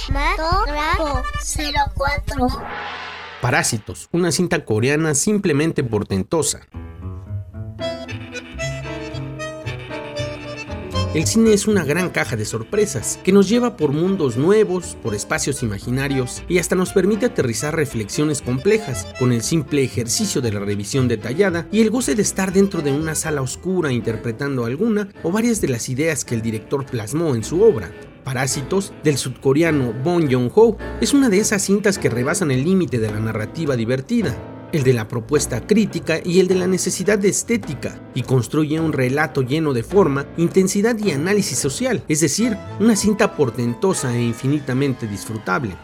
Cinematógrafo 04. Parásitos, una cinta coreana simplemente portentosa. El cine es una gran caja de sorpresas que nos lleva por mundos nuevos, por espacios imaginarios y hasta nos permite aterrizar reflexiones complejas con el simple ejercicio de la revisión detallada y el goce de estar dentro de una sala oscura interpretando alguna o varias de las ideas que el director plasmó en su obra. Parásitos del sudcoreano Bong Joon-ho es una de esas cintas que rebasan el límite de la narrativa divertida el de la propuesta crítica y el de la necesidad de estética, y construye un relato lleno de forma, intensidad y análisis social, es decir, una cinta portentosa e infinitamente disfrutable.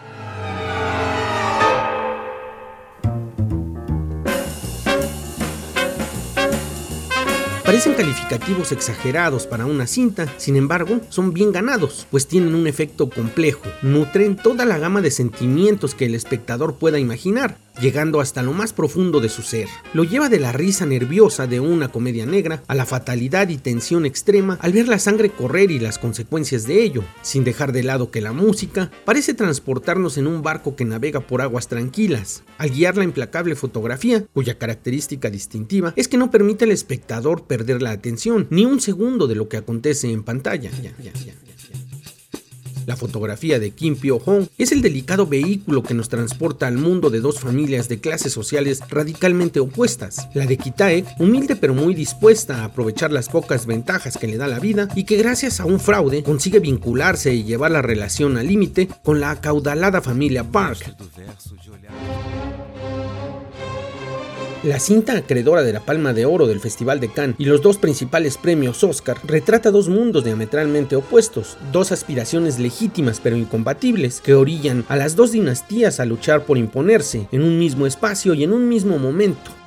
Parecen calificativos exagerados para una cinta, sin embargo, son bien ganados, pues tienen un efecto complejo, nutren toda la gama de sentimientos que el espectador pueda imaginar, llegando hasta lo más profundo de su ser. Lo lleva de la risa nerviosa de una comedia negra a la fatalidad y tensión extrema al ver la sangre correr y las consecuencias de ello, sin dejar de lado que la música parece transportarnos en un barco que navega por aguas tranquilas, al guiar la implacable fotografía, cuya característica distintiva es que no permite al espectador perder la atención ni un segundo de lo que acontece en pantalla. La fotografía de Kim Pyo-hong es el delicado vehículo que nos transporta al mundo de dos familias de clases sociales radicalmente opuestas. La de Kitae, humilde pero muy dispuesta a aprovechar las pocas ventajas que le da la vida y que gracias a un fraude consigue vincularse y llevar la relación al límite con la acaudalada familia Park. La cinta acreedora de la Palma de Oro del Festival de Cannes y los dos principales premios Oscar retrata dos mundos diametralmente opuestos, dos aspiraciones legítimas pero incompatibles que orillan a las dos dinastías a luchar por imponerse en un mismo espacio y en un mismo momento.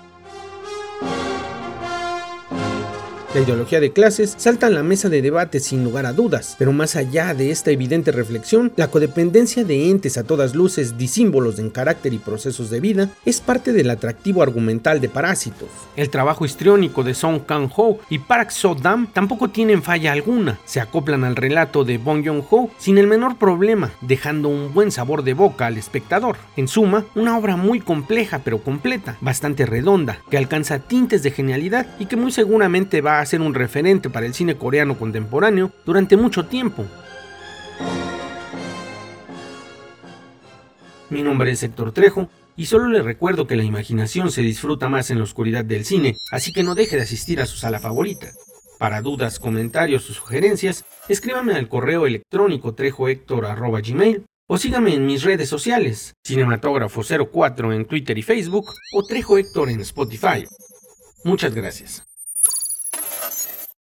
La ideología de clases salta a la mesa de debate sin lugar a dudas, pero más allá de esta evidente reflexión, la codependencia de entes a todas luces disímbolos en carácter y procesos de vida es parte del atractivo argumental de Parásitos. El trabajo histriónico de Song Kang-ho y Park So-dam tampoco tienen falla alguna, se acoplan al relato de Bong Joon-ho sin el menor problema, dejando un buen sabor de boca al espectador. En suma, una obra muy compleja pero completa, bastante redonda, que alcanza tintes de genialidad y que muy seguramente va a a ser un referente para el cine coreano contemporáneo durante mucho tiempo. Mi nombre es Héctor Trejo y solo le recuerdo que la imaginación se disfruta más en la oscuridad del cine, así que no deje de asistir a su sala favorita. Para dudas, comentarios o sugerencias, escríbame al correo electrónico trejohector.gmail o sígame en mis redes sociales, Cinematógrafo04 en Twitter y Facebook o Trejo Héctor en Spotify. Muchas gracias.